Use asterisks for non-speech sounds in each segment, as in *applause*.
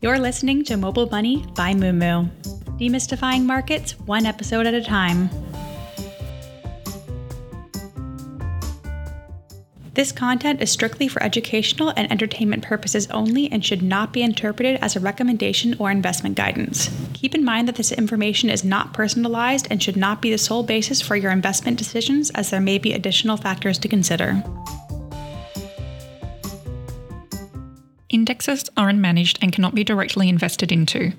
You're listening to Mobile Money by Moomoo, demystifying markets one episode at a time. This content is strictly for educational and entertainment purposes only and should not be interpreted as a recommendation or investment guidance. Keep in mind that this information is not personalized and should not be the sole basis for your investment decisions, as there may be additional factors to consider. Indexes are unmanaged and cannot be directly invested into.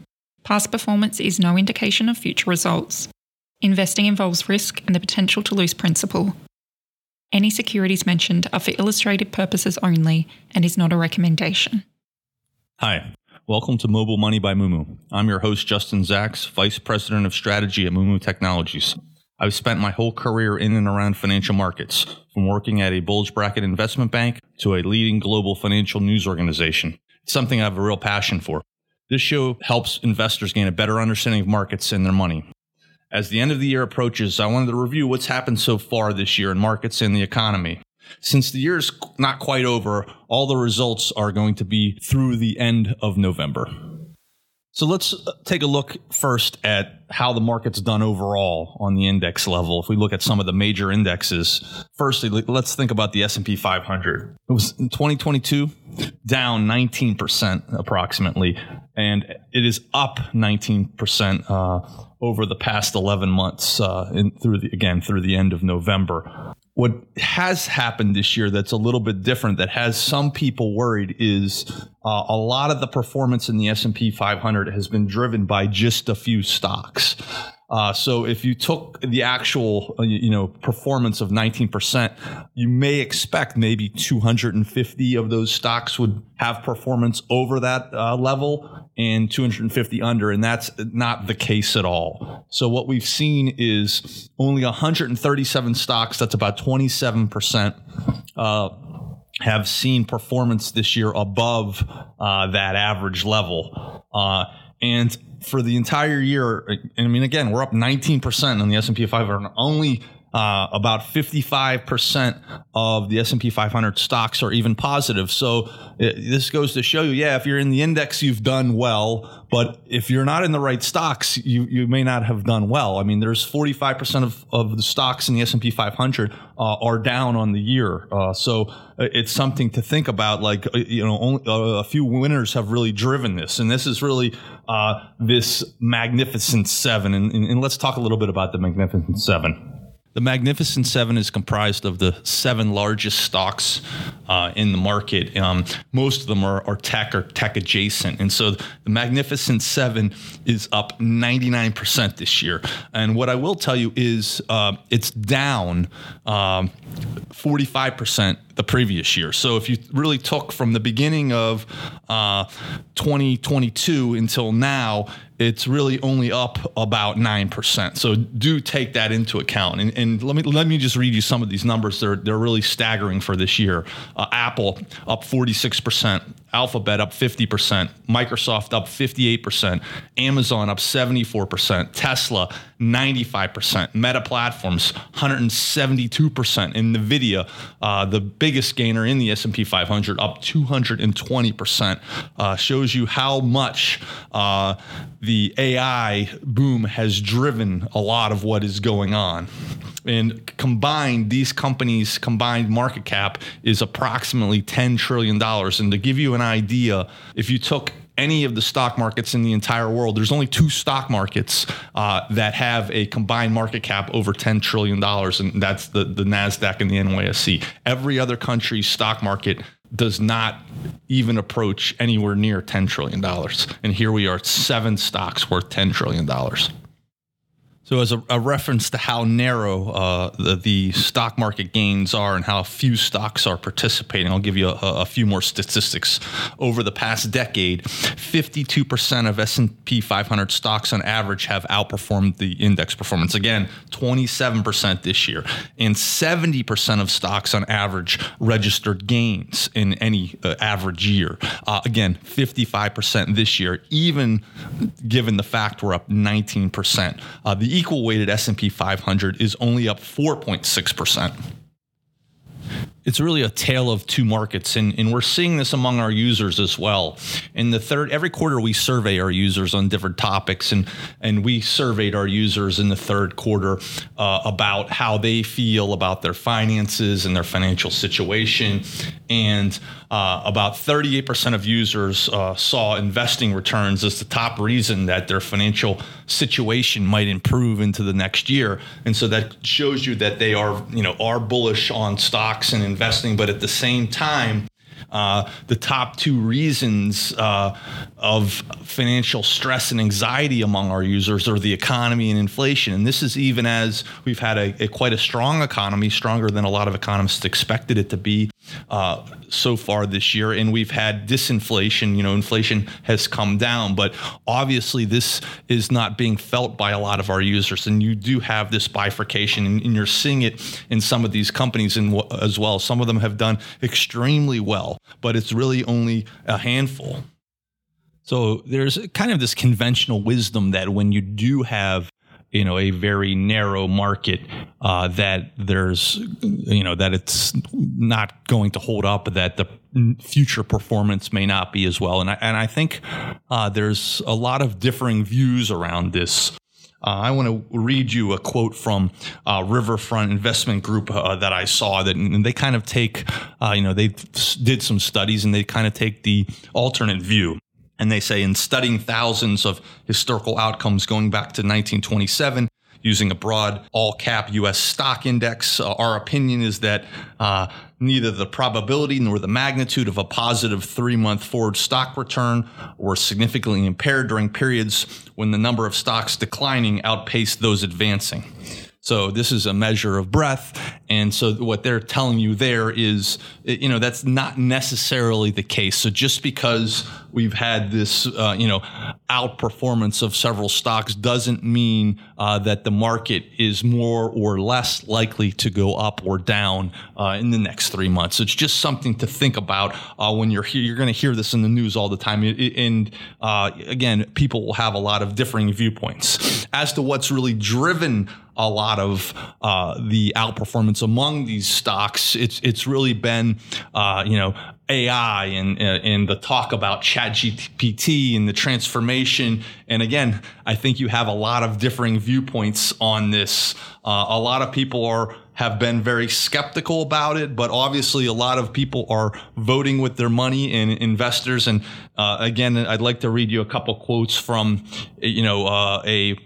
Past performance is no indication of future results. Investing involves risk and the potential to lose principal. Any securities mentioned are for illustrative purposes only and is not a recommendation. Hi, welcome to Mobile Money by Moomoo. I'm your host, Justin Zacks, Vice President of Strategy at Moomoo Technologies. I've spent my whole career in and around financial markets, from working at a bulge bracket investment bank to a leading global financial news organization. It's something I have a real passion for. This show helps investors gain a better understanding of markets and their money. As the end of the year approaches, I wanted to review what's happened so far this year in markets and the economy. Since the year is not quite over, all the results are going to be through the end of November. So let's uh, take a look first at how the market's done overall on the index level. If we look at some of the major indexes, firstly, let's think about the S&P 500. It was in 2022 down 19% approximately, and it is up 19% uh, over the past 11 months uh, in, through the, again through the end of November. What has happened this year that's a little bit different that has some people worried is uh, a lot of the performance in the S&P 500 has been driven by just a few stocks. Uh, so if you took the actual, uh, you know, performance of 19%, you may expect maybe 250 of those stocks would have performance over that uh, level and 250 under, and that's not the case at all. So what we've seen is only 137 stocks. That's about 27%. Uh, have seen performance this year above uh, that average level. Uh, and for the entire year, I mean, again, we're up 19% on the S&P 500. Only uh, about 55% of the S&P 500 stocks are even positive. So it, this goes to show you, yeah, if you're in the index, you've done well. But if you're not in the right stocks, you, you may not have done well. I mean, there's 45% of, of the stocks in the S&P 500 uh, are down on the year. Uh, so uh, it's something to think about. Like, uh, you know, only, uh, a few winners have really driven this. And this is really this Magnificent Seven. And, and, and let's talk a little bit about the Magnificent Seven. The Magnificent Seven is comprised of the seven largest stocks uh, in the market. Um, most of them are, are, tech or tech adjacent. And so the Magnificent Seven is up 99% this year. And what I will tell you is uh, it's down um, 45% the previous year. So if you really took from the beginning of uh, 2022 until now, it's really only up about 9%. So do take that into account. And, and let me let me just read you some of these numbers. They're, they're really staggering for this year. Uh, Apple up 46%, Alphabet up 50%, Microsoft up 58%, Amazon up 74%, Tesla 95%, Meta Platforms 172%, and Nvidia, uh, the biggest gainer in the S&P 500, up 220%. Uh, shows you how much uh, the AI boom has driven a lot of what is going on. And combined, these companies' combined market cap is approximately $10 trillion. And to give you an idea, if you took any of the stock markets in the entire world, there's only two stock markets uh, that have a combined market cap over $10 trillion, and that's the, the NASDAQ and the NYSE. Every other country's stock market does not even approach anywhere near $10 trillion. And here we are, seven stocks worth $10 trillion. So, as a, a, reference to how narrow uh, the, the, stock market gains are and how few stocks are participating, I'll give you a, a few more statistics. Over the past decade, 52% of S&P 500 stocks on average have outperformed the index performance. Again, 27% this year, and 70% of stocks on average registered gains in any uh, average year. Uh, again, 55% this year, even given the fact we're up 19%. Uh, the equal weighted S&P 500 is only up 4.6%. it's really a tale of two markets and, and we're seeing this among our users as well. In the third every quarter we survey our users on different topics and and we surveyed our users in the third quarter uh, about how they feel about their finances and their financial situation. And uh, about 38% of users uh, saw investing returns as the top reason that their financial situation might improve into the next year. And so that shows you that they are you know are bullish on stocks and investing, but at the same time, uh, the top two reasons uh, of financial stress and anxiety among our users are the economy and inflation. And this is even as we've had a, a quite a strong economy, stronger than a lot of economists expected it to be uh, so far this year. And we've had disinflation. You know, inflation has come down, but obviously this is not being felt by a lot of our users. And you do have this bifurcation, and, and you're seeing it in some of these companies in, as well. Some of them have done extremely well, but it's really only a handful. So there's kind of this conventional wisdom that when you do have you know a very narrow market uh, that there's you know that it's not going to hold up that the future performance may not be as well and I, and I think uh, there's a lot of differing views around this uh, I want to read you a quote from uh, Riverfront Investment Group uh, that I saw that and they kind of take, uh, you know, they did some studies and they kind of take the alternate view. And they say in studying thousands of historical outcomes going back to 1927, using a broad all cap US stock index, uh, our opinion is that uh, neither the probability nor the magnitude of a positive three month forward stock return were significantly impaired during periods when the number of stocks declining outpaced those advancing. So this is a measure of breadth. And so what they're telling you there is, you know, that's not necessarily the case. So just because we've had this, uh, you know, outperformance of several stocks doesn't mean uh, that the market is more or less likely to go up or down uh, in the next three months. It's just something to think about uh, when you're here. You're going to hear this in the news all the time. And uh, again, people will have a lot of differing viewpoints as to what's really driven a lot of uh, the outperformance among these stocks. It's it's really been uh, you know AI and and the talk about ChatGPT and the transformation. And again, I think you have a lot of differing viewpoints on this. Uh, a lot of people are have been very skeptical about it, but obviously a lot of people are voting with their money and investors. And uh, again, I'd like to read you a couple quotes from, you know, uh, a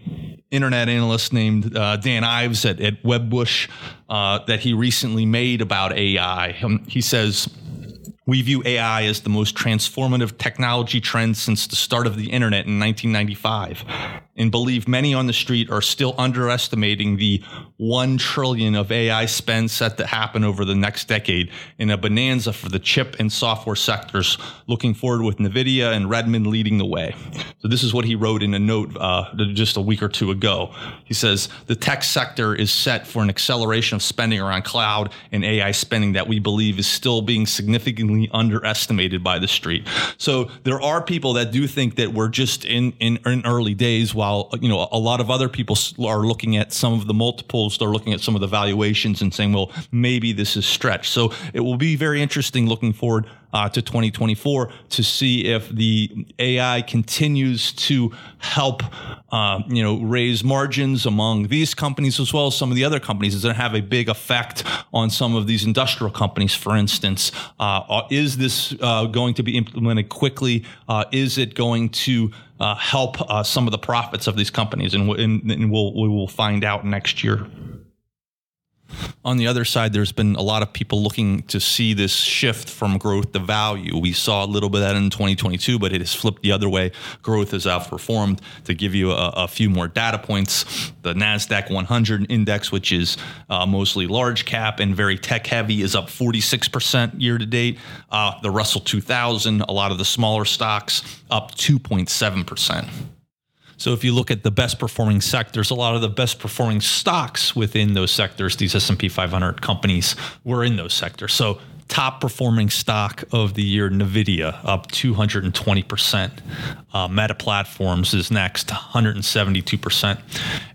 internet analyst named uh, Dan Ives at, at Wedbush uh, that he recently made about AI. Um, he says. We view AI as the most transformative technology trend since the start of the internet in 1995 and believe many on the street are still underestimating the 1 trillion of AI spend set to happen over the next decade in a bonanza for the chip and software sectors looking forward with Nvidia and Redmond leading the way. So this is what he wrote in a note uh, just a week or two ago. He says the tech sector is set for an acceleration of spending around cloud and AI spending that we believe is still being significantly underestimated by the street. So there are people that do think that we're just in in, in early days while you know a lot of other people are looking at some of the multiples, they're looking at some of the valuations and saying, well, maybe this is stretched. So it will be very interesting looking forward uh, to 2024 to see if the AI continues to help, uh, you know, raise margins among these companies as well as some of the other companies. Is to have a big effect on some of these industrial companies, for instance. Uh, is this uh, going to be implemented quickly? Uh, is it going to uh, Uh, help uh, some of the profits of these companies? And, and, and we'll, we will find out next year. On the other side, there's been a lot of people looking to see this shift from growth to value. We saw a little bit of that in 2022, but it has flipped the other way. Growth has outperformed. To give you a, a few more data points, the NASDAQ 100 index, which is uh, mostly large cap and very tech heavy, is up 46% year to date. Uh, the Russell 2000, a lot of the smaller stocks, up 2.7%. So if you look at the best performing sectors, a lot of the best performing stocks within those sectors, these S&P 500 companies were in those sectors. So top performing stock of the year, NVIDIA, up 220%. Uh, Meta Platforms is next, 172%.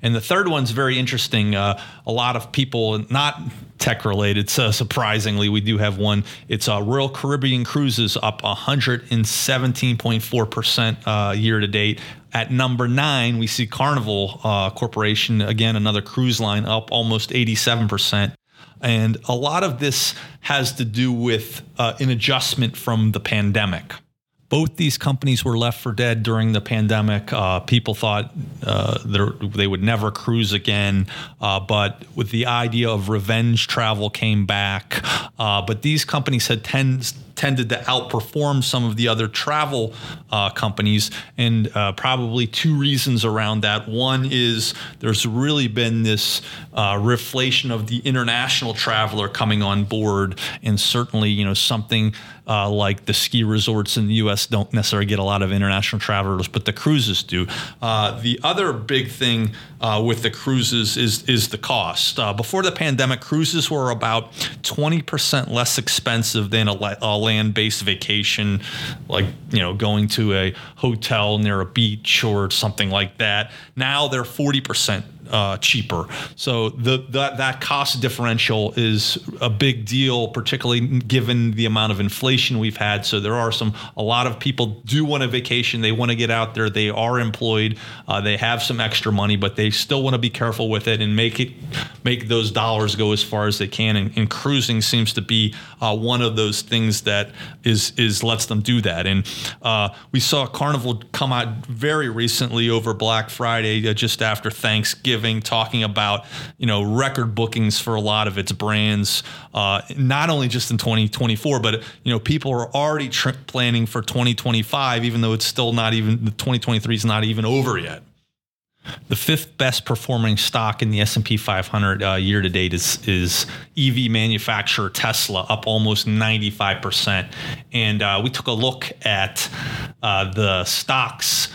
And the third one's very interesting. Uh, a lot of people, not tech related, so *laughs* surprisingly, we do have one. It's uh, Royal Caribbean Cruises up 117.4% uh, year to date. At number nine, we see Carnival uh, Corporation, again, another cruise line, up almost 87%. And a lot of this has to do with uh, an adjustment from the pandemic. Both these companies were left for dead during the pandemic. Uh, people thought uh, they would never cruise again, uh, but with the idea of revenge travel came back. Uh, but these companies had tends tended to outperform some of the other travel uh, companies, and uh, probably two reasons around that. One is there's really been this uh, reflation of the international traveler coming on board, and certainly, you know, something uh, like the ski resorts in the U.S. don't necessarily get a lot of international travelers, but the cruises do. Uh, the other big thing uh, with the cruises is is the cost. Uh, before the pandemic, cruises were about 20% less expensive than a, a land-based vacation, like you know going to a hotel near a beach or something like that. Now they're 40% uh, cheaper. So the, the, that cost differential is a big deal, particularly given the amount of inflation we've had. So there are some a lot of people do want a vacation. They want to get out there. They are employed. Uh, they have some extra money, but they still want to be careful with it and make it make those dollars go as far as they can. And, and cruising seems to be uh, one of those things that is is lets them do that. And uh, we saw Carnival come out very recently over Black Friday, uh, just after Thanksgiving Thanksgiving, talking about you know record bookings for a lot of its brands, uh, not only just in 2024, but you know people are already tr- planning for 2025, even though it's still not even the 2023 is not even over yet. The fifth best performing stock in the S&P 500 uh, year to date is is EV manufacturer Tesla, up almost 95 percent. And uh, we took a look at uh, the stocks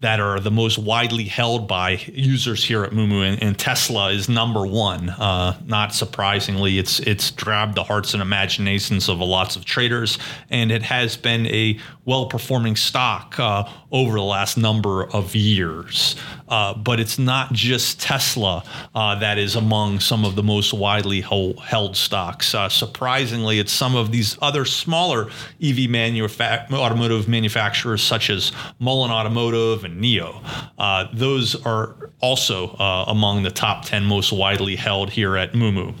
that are the most widely held by users here at Moomoo, and, and Tesla is number one. Uh, not surprisingly, it's it's grabbed the hearts and imaginations of lots of traders, and it has been a well performing stock uh, over the last number of years. Uh, but it's not just Tesla uh, that is among some of the most widely hold, held stocks. Uh, surprisingly, it's some of these other smaller EV manufa- automotive manufacturers, such as Mullen Automotive and NIO. Uh, those are also among the top 10 most widely held here at Moomoo.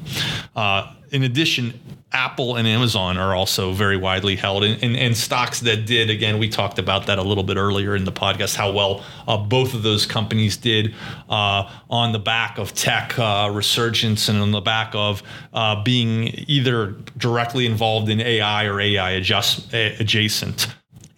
In addition, Apple and Amazon are also very widely held, and, and, and, stocks that did. Again, we talked about that a little bit earlier in the podcast. How well uh, both of those companies did uh, on the back of tech uh, resurgence and on the back of uh, being either directly involved in AI or AI adjust, adjacent.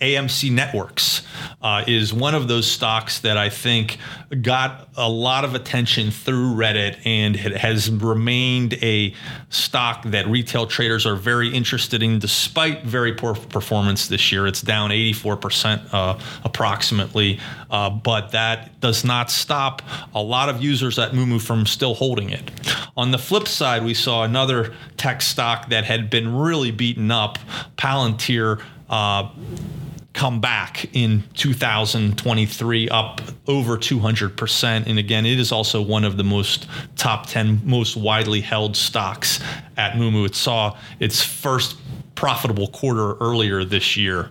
AMC Networks uh, is one of those stocks that I think got a lot of attention through Reddit and it has remained a stock that retail traders are very interested in despite very poor performance this year. It's down 84% uh, approximately, uh, but that does not stop a lot of users at Moomoo from still holding it. On the flip side, we saw another tech stock that had been really beaten up, Palantir. Uh, come back in 2023 up over 200%. And again, it is also one of the most top 10 most widely held stocks at Moomoo. It saw its first profitable quarter earlier this year.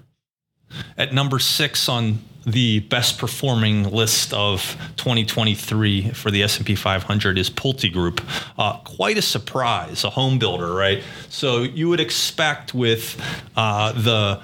At number six on the best performing list of 2023 for the S&P 500 is PulteGroup. Uh, quite a surprise, a home builder, right? So you would expect with uh, the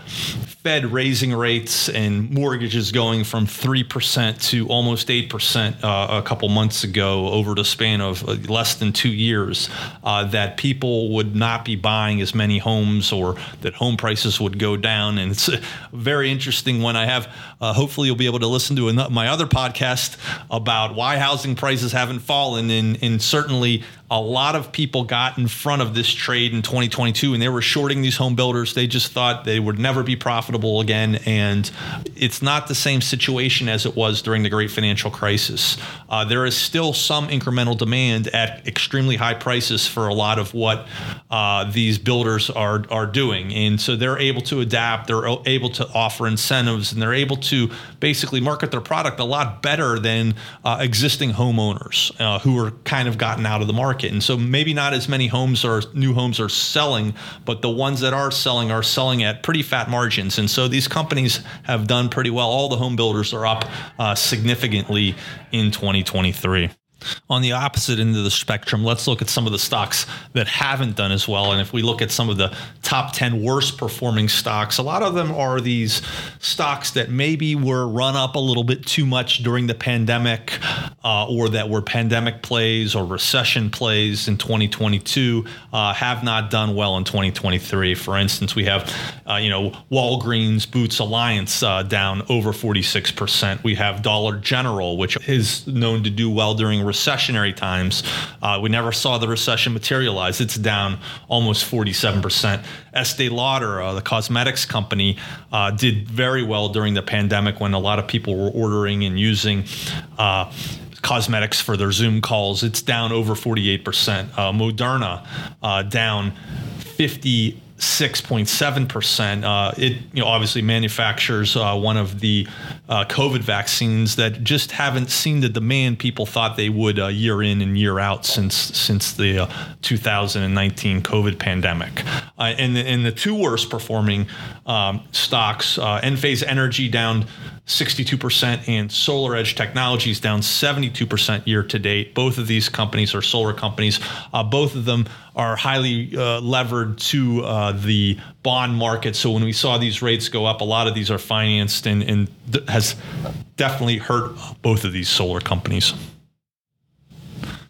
Fed raising rates and mortgages going from 3% to almost 8% uh, a couple months ago over the span of uh, less than two years, uh, that people would not be buying as many homes or that home prices would go down. And it's a very interesting when I have, uh, hopefully hopefully you'll be able to listen to my other podcast about why housing prices haven't fallen, and, and certainly a lot of people got in front of this trade in 2022 and they were shorting these home builders. They just thought they would never be profitable again. And it's not the same situation as it was during the great financial crisis. Uh, there is still some incremental demand at extremely high prices for a lot of what uh, these builders are, are doing. And so they're able to adapt, they're able to offer incentives, and they're able to basically market their product a lot better than uh, existing homeowners uh, who are kind of gotten out of the market. And so maybe not as many homes or new homes are selling, but the ones that are selling are selling at pretty fat margins. And so these companies have done pretty well. All the home builders are up uh, significantly in 2023. On the opposite end of the spectrum, let's look at some of the stocks that haven't done as well. And if we look at some of the top 10 worst performing stocks, a lot of them are these stocks that maybe were run up a little bit too much during the pandemic uh, or that were pandemic plays or recession plays in 2022, uh, have not done well in 2023. For instance, we have, uh, you know, Walgreens Boots Alliance uh, down over 46%. We have Dollar General, which is known to do well during recessionary times. Uh, we never saw the recession materialize. It's down almost 47%. Estee Lauder, uh, the cosmetics company, uh, did very well during the pandemic when a lot of people were ordering and using uh, cosmetics for their Zoom calls. It's down over 48%. Uh, Moderna uh, down 50 6.7%. Uh, it you know obviously manufactures uh, one of the uh, COVID vaccines that just haven't seen the demand people thought they would uh, year in and year out since since the uh, 2019 COVID pandemic. Uh, and, the, and the two worst performing um, stocks, Enphase Energy down 62% and SolarEdge Technologies down 72% year to date. Both of these companies are solar companies. Uh, both of them are highly uh, levered to uh, the bond market. So when we saw these rates go up, a lot of these are financed and, and th- has definitely hurt both of these solar companies.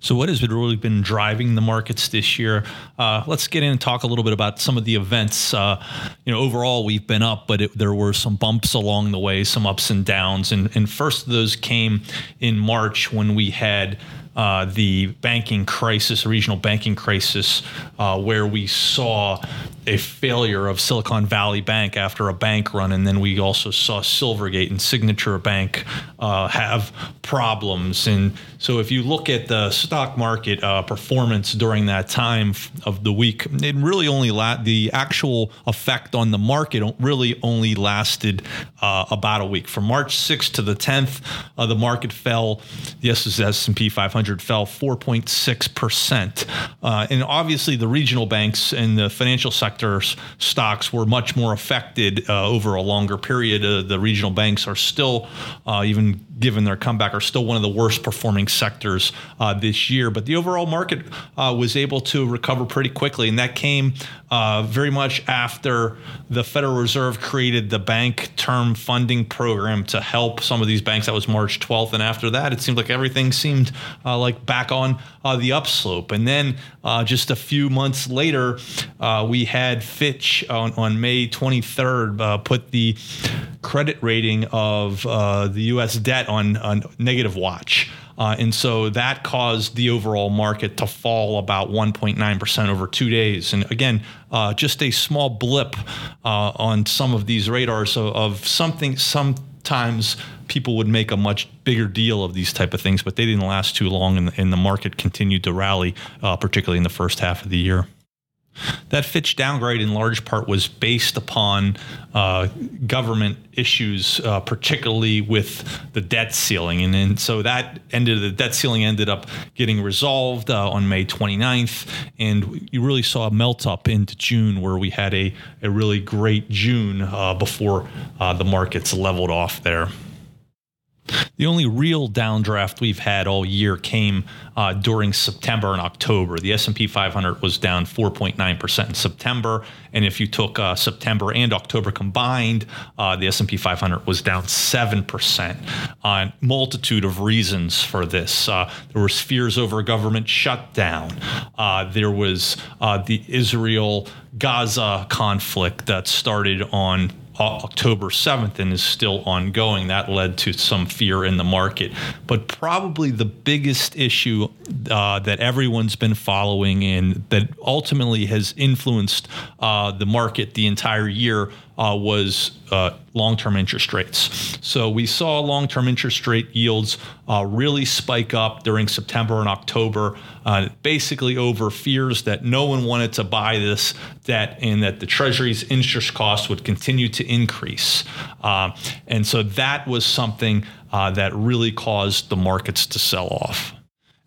So, what has really been driving the markets this year? Uh, let's get in and talk a little bit about some of the events. Uh, you know, overall, we've been up, but it, there were some bumps along the way, some ups and downs. And, and first of those came in March when we had uh, the banking crisis, regional banking crisis, uh, where we saw a failure of Silicon Valley Bank after a bank run, and then we also saw Silvergate and Signature Bank uh, have problems. And so, if you look at the stock market uh, performance during that time of the week, it really only la- the actual effect on the market really only lasted uh, about a week. From March 6th to the 10th, uh, the market fell. Yes, the S&P 500 fell 4.6 percent, uh, and obviously the regional banks and the financial sector stocks were much more affected uh, over a longer period. Uh, the regional banks are still, uh, even given their comeback, are still one of the worst performing sectors uh, this year. But the overall market uh, was able to recover pretty quickly, and that came uh, very much after the Federal Reserve created the bank term funding program to help some of these banks. That was March 12th, and after that, it seemed like everything seemed like back on the upslope. And then just a few months later, we had Fitch on, on May 23rd uh, put the credit rating of uh, the U.S. debt on, on negative watch. Uh, and so that caused the overall market to fall about 1.9% over two days. And again, uh, just a small blip uh, on some of these radars of, of something, sometimes people would make a much bigger deal of these type of things, but they didn't last too long, and, and the market continued to rally, uh, particularly in the first half of the year. That Fitch downgrade, in large part, was based upon uh, government issues, uh, particularly with the debt ceiling. And, and so that ended, the debt ceiling ended up getting resolved uh, on May 29th. And you really saw a melt up into June where we had a, a really great June uh, before uh, the markets leveled off there. The only real downdraft we've had all year came uh, during September and October. The S&P 500 was down 4.9% in September, and if you took uh, September and October combined, uh, the S&P 500 was down 7%. On multitude of reasons for this, uh, there was fears over a government shutdown. Uh, there was uh, the Israel Gaza conflict that started on October 7th and is still ongoing. That led to some fear in the market. But probably the biggest issue uh, that everyone's been following and that ultimately has influenced uh, the market the entire year uh, was uh, long term interest rates. So we saw long term interest rate yields uh, really spike up during September and October, uh, basically over fears that no one wanted to buy this debt and that the Treasury's interest costs would continue to increase. Uh, and so that was something uh, that really caused the markets to sell off.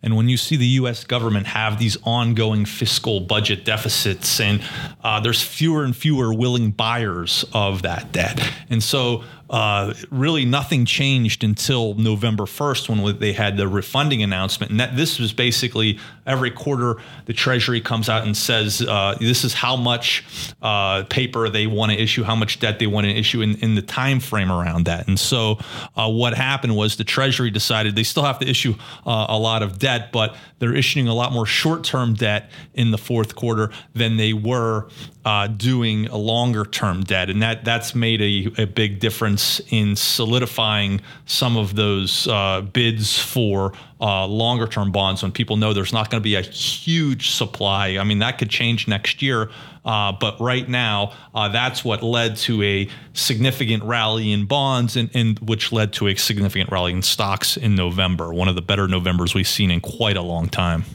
And when you see the US government have these ongoing fiscal budget deficits, and uh, there's fewer and fewer willing buyers of that debt. And so uh, really nothing changed until November 1st when they had the refunding announcement. And that this was basically every quarter the Treasury comes out and says uh, this is how much uh, paper they want to issue, how much debt they want to issue in, in the time frame around that. And so uh, what happened was the Treasury decided they still have to issue uh, a lot of debt, but they're issuing a lot more short-term debt in the fourth quarter than they were uh, doing a longer-term debt, and that that's made a, a big difference in solidifying some of those uh, bids for uh, longer term bonds when people know there's not going to be a huge supply. I mean, that could change next year. Uh, but right now, uh, that's what led to a significant rally in bonds and, and which led to a significant rally in stocks in November, one of the better Novembers we've seen in quite a long time.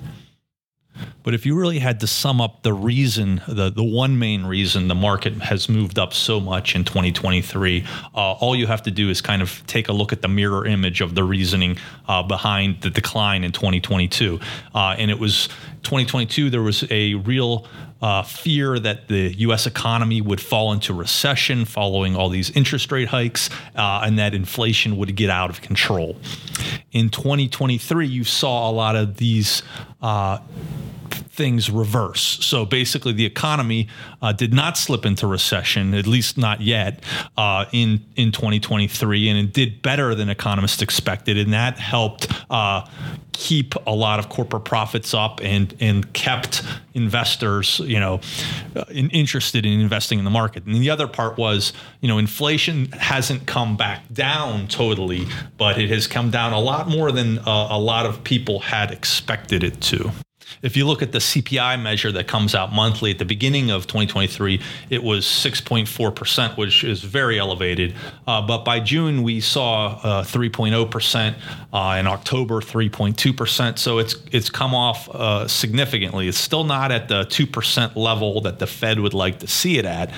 But if you really had to sum up the reason, the, the one main reason the market has moved up so much in 2023, uh, all you have to do is kind of take a look at the mirror image of the reasoning uh, behind the decline in 2022. Uh, and it was 2022, there was a real uh, fear that the U.S. economy would fall into recession following all these interest rate hikes uh, and that inflation would get out of control. In 2023, you saw a lot of these uh, things reverse. So basically, the economy uh, did not slip into recession, at least not yet, uh, in in 2023, and it did better than economists expected, and that helped uh, keep a lot of corporate profits up and and kept investors, you know, uh, in, interested in investing in the market. And the other part was, you know, inflation hasn't come back down totally, but it has come down a lot more than uh, a lot of people had expected it to. If you look at the CPI measure that comes out monthly at the beginning of 2023, it was 6.4%, which is very elevated. Uh, but by June, we saw uh, 3.0%. Uh, in October, 3.2%. So it's it's come off uh, significantly. It's still not at the 2% level that the Fed would like to see it at.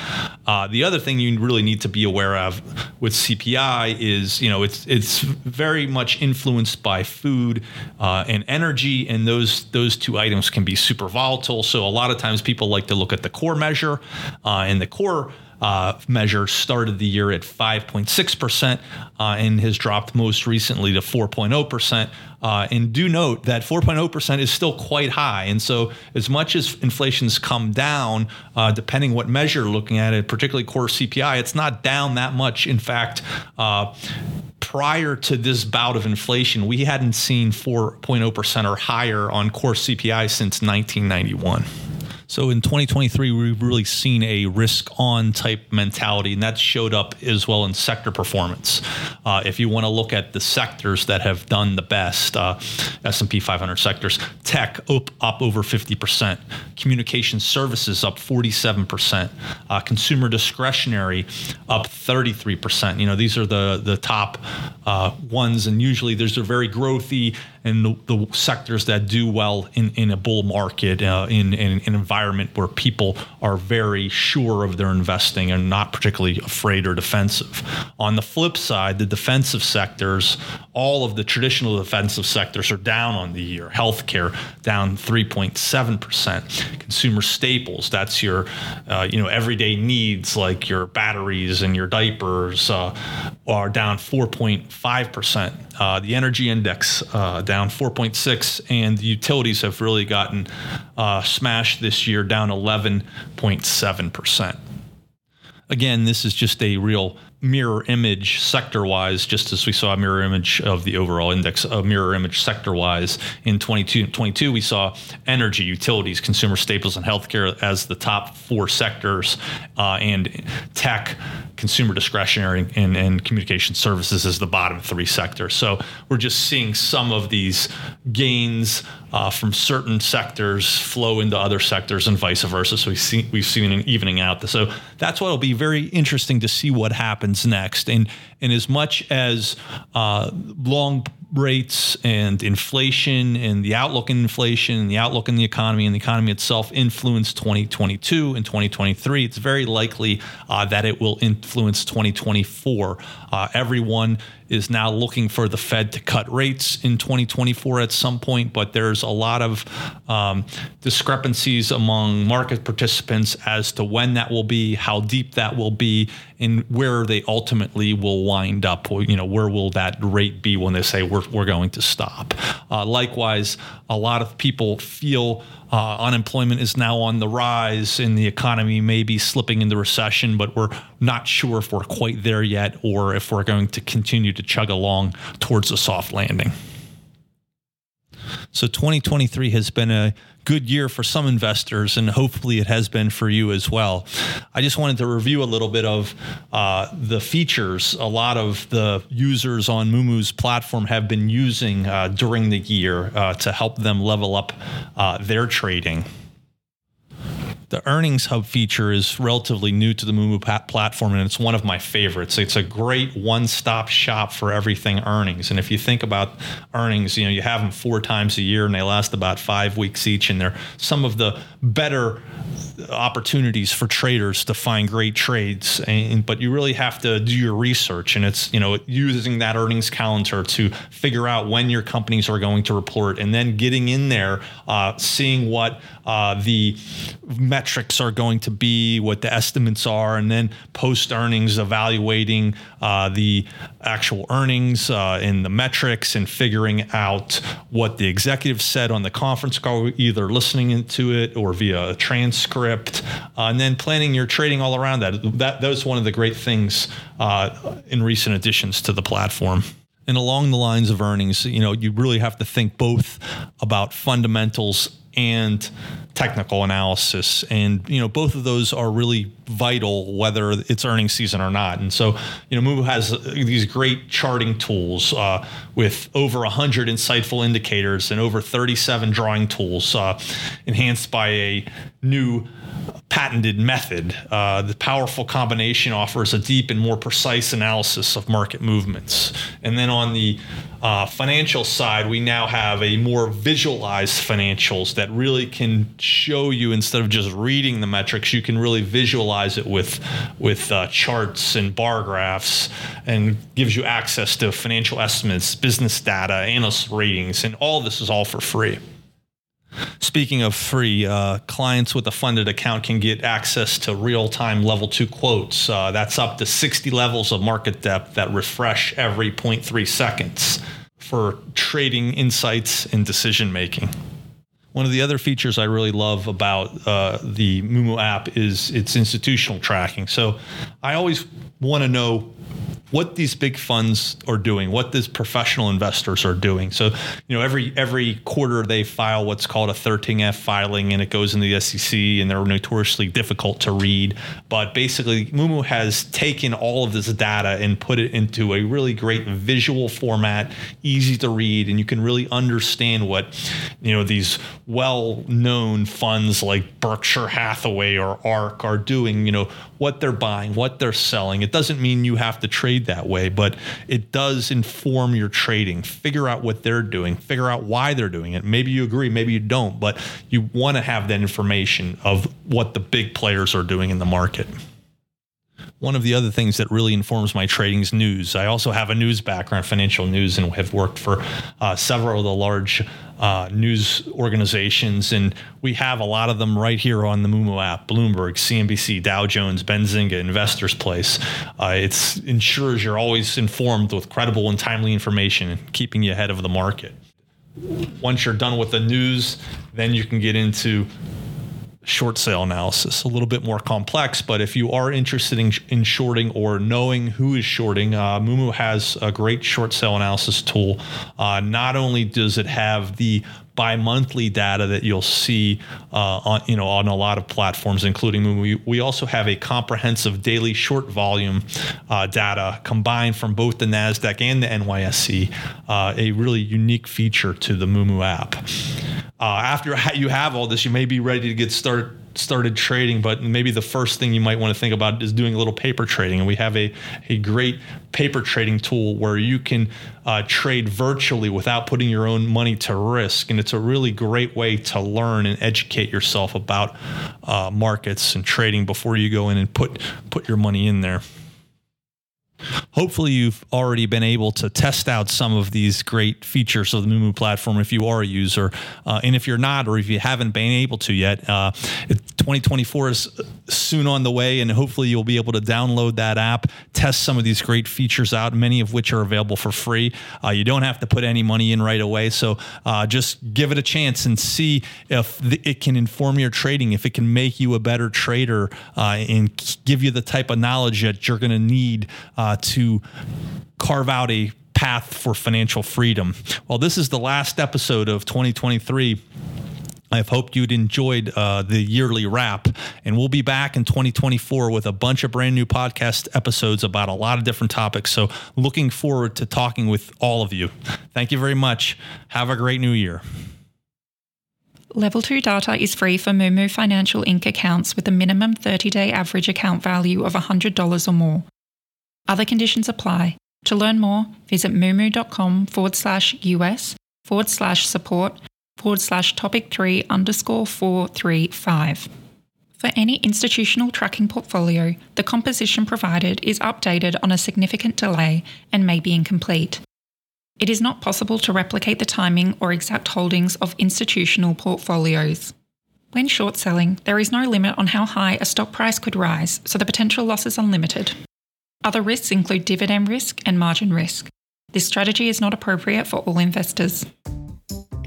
Uh, the other thing you really need to be aware of with CPI is, you know, it's it's very much influenced by food uh, and energy, and those those two items can be super volatile. So a lot of times people like to look at the core measure, uh, and the core uh, measure started the year at 5.6% uh, and has dropped most recently to 4.0%. Uh, and do note that 4.0% is still quite high. And so, as much as inflation's come down, uh, depending what measure you're looking at it, particularly core CPI, it's not down that much. In fact, uh, prior to this bout of inflation, we hadn't seen 4.0% or higher on core CPI since 1991. So in 2023, we've really seen a risk on type mentality, and that showed up as well in sector performance. Uh, if you want to look at the sectors that have done the best, uh, S&P 500 sectors, tech up, up over 50%, communication services up 47%, uh, consumer discretionary up 33%. You know, these are the the top uh, ones, and usually there's a very growthy and the, the, sectors that do well in, in a bull market, uh, in, in, an environment where people are very sure of their investing and not particularly afraid or defensive. On the flip side, the defensive sectors, all of the traditional defensive sectors are down on the year. Healthcare down 3.7%. Consumer staples, that's your uh, you know everyday needs like your batteries and your diapers, uh, are down 4.5%. Uh, the energy index uh, down 4.6, and the utilities have really gotten uh, smashed this year, down 11.7 percent. Again, this is just a real mirror image sector wise, just as we saw a mirror image of the overall index, a mirror image sector wise in 22, 22, we saw energy, utilities, consumer staples, and healthcare as the top four sectors, uh, and tech, consumer discretionary, and, and communication services as the bottom three sectors. So we're just seeing some of these gains uh, from certain sectors flow into other sectors and vice versa. So we see, we've seen an evening out. So that's what will be very interesting to see what happens next. And, and as much as uh, long rates and inflation and the outlook in inflation and the outlook in the economy and the economy itself influence 2022 and 2023, it's very likely uh, that it will influence 2024. Uh, everyone is now looking for the Fed to cut rates in 2024 at some point, but there's a lot of um, discrepancies among market participants as to when that will be, how deep that will be, and where they ultimately will wind up. You know, where will that rate be when they say we're, we're going to stop? Uh, likewise, a lot of people feel uh, unemployment is now on the rise and the economy may be slipping into recession, but we're not sure if we're quite there yet or if we're going to continue to chug along towards a soft landing. So 2023 has been a good year for some investors, and hopefully it has been for you as well. I just wanted to review a little bit of uh, the features a lot of the users on Moomoo's platform have been using uh, during the year uh, to help them level up uh, their trading. The Earnings Hub feature is relatively new to the Moomoo platform, and it's one of my favorites. It's a great one-stop shop for everything earnings. And if you think about earnings, you know you have them four times a year, and they last about five weeks each, and they're some of the better opportunities for traders to find great trades and, but you really have to do your research and it's you know using that earnings calendar to figure out when your companies are going to report and then getting in there uh, seeing what uh, the metrics are going to be what the estimates are and then post earnings evaluating uh, the actual earnings uh, and the metrics and figuring out what the executives said on the conference call either listening into it or via a transcript, uh, and then planning your trading all around that. That that was one of the great things uh, in recent additions to the platform. And along the lines of earnings, you know, you really have to think both about fundamentals and technical analysis. And you know both of those are really vital whether it's earnings season or not and so you know Moomoo has these great charting tools uh, with over 100 insightful indicators and over 37 drawing tools uh, enhanced by a new patented method. Uh, the powerful combination offers a deep and more precise analysis of market movements. And then on the uh, financial side, we now have a more visualized financials that really can show you instead of just reading the metrics, you can really visualize it with with uh, charts and bar graphs, and gives you access to financial estimates, business data, analyst ratings, and all this is all for free. Speaking of free, uh, clients with a funded account can get access to real time level two quotes. Uh, that's up to 60 levels of market depth that refresh every 0.3 seconds for trading insights and decision making. One of the other features I really love about uh, the Moomoo app is its institutional tracking. So I always want to know what these big funds are doing, what these professional investors are doing. So, you know, every every quarter they file what's called a 13F filing, and it goes into the SEC, and they're notoriously difficult to read. But basically, Moomoo has taken all of this data and put it into a really great visual format, easy to read, and you can really understand what you know these well-known funds like Berkshire Hathaway or ARK are doing. You know what they're buying, what they're selling. It doesn't mean you have to trade trade that way, but it does inform your trading. Figure out what they're doing, figure out why they're doing it. Maybe you agree, maybe you don't, but you want to have that information of what the big players are doing in the market one of the other things that really informs my trading is news. I also have a news background, financial news, and have worked for uh, several of the large uh, news organizations. And we have a lot of them right here on the Moomoo app Bloomberg, CNBC, Dow Jones, Benzinga, InvestorPlace. Uh, it ensures you're always informed with credible and timely information and keeping you ahead of the market. Once you're done with the news, then you can get into short sale analysis. A little bit more complex, but if you are interested in, in shorting or knowing who is shorting, uh, Moomoo has a great short sale analysis tool. Uh, not only does it have the bi-monthly data that you'll see uh, on you know on a lot of platforms, including. We, we also have a comprehensive daily short volume uh, data combined from both the Nasdaq and the NYSE. Uh, a really unique feature to the Moomoo app. Uh, after *laughs* you have all this, you may be ready to get started started trading, but maybe the first thing you might want to think about is doing a little paper trading. And we have a, a great paper trading tool where you can uh, trade virtually without putting your own money to risk. And it's a really great way to learn and educate yourself about uh, markets and trading before you go in and put put your money in there. Hopefully, you've already been able to test out some of these great features of the Moomoo platform if you are a user. Uh, and if you're not, or if you haven't been able to yet, uh, 2024 is soon on the way, and hopefully, you'll be able to download that app, test some of these great features out, many of which are available for free. Uh, you don't have to put any money in right away. So uh, just give it a chance and see if it can inform your trading, if it can make you a better trader, uh, and give you the type of knowledge that you're going to need uh, to carve out a path for financial freedom. Well, this is the last episode of 2023. I've hoped you'd enjoyed uh, the yearly wrap, and we'll be back in 2024 with a bunch of brand new podcast episodes about a lot of different topics. So, looking forward to talking with all of you. *laughs* Thank you very much. Have a great new year. Level 2 data is free for Moomoo Financial Inc. accounts with a minimum 30 day average account value of $100 or more. Other conditions apply. To learn more, visit moomoo.com forward slash US forward slash support forward slash topic 3 underscore 435. For any institutional tracking portfolio, the composition provided is updated on a significant delay and may be incomplete. It is not possible to replicate the timing or exact holdings of institutional portfolios. When short selling, there is no limit on how high a stock price could rise, so the potential loss is unlimited. Other risks include dividend risk and margin risk. This strategy is not appropriate for all investors.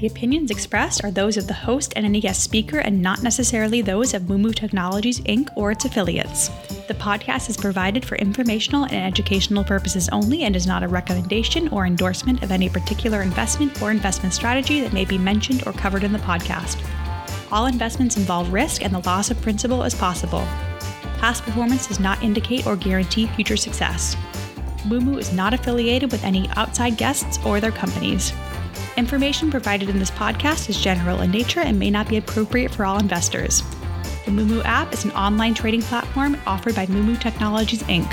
The opinions expressed are those of the host and any guest speaker and not necessarily those of Moomoo Technologies Inc. or its affiliates. The podcast is provided for informational and educational purposes only and is not a recommendation or endorsement of any particular investment or investment strategy that may be mentioned or covered in the podcast. All investments involve risk and the loss of principal as possible. Past performance does not indicate or guarantee future success. Moomoo is not affiliated with any outside guests or their companies. Information provided in this podcast is general in nature and may not be appropriate for all investors. The Moomoo app is an online trading platform offered by Moomoo Technologies Inc.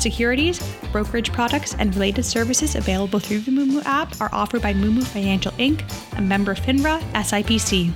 Securities, brokerage products, and related services available through the Moomoo app are offered by Moomoo Financial Inc., a member FINRA SIPC.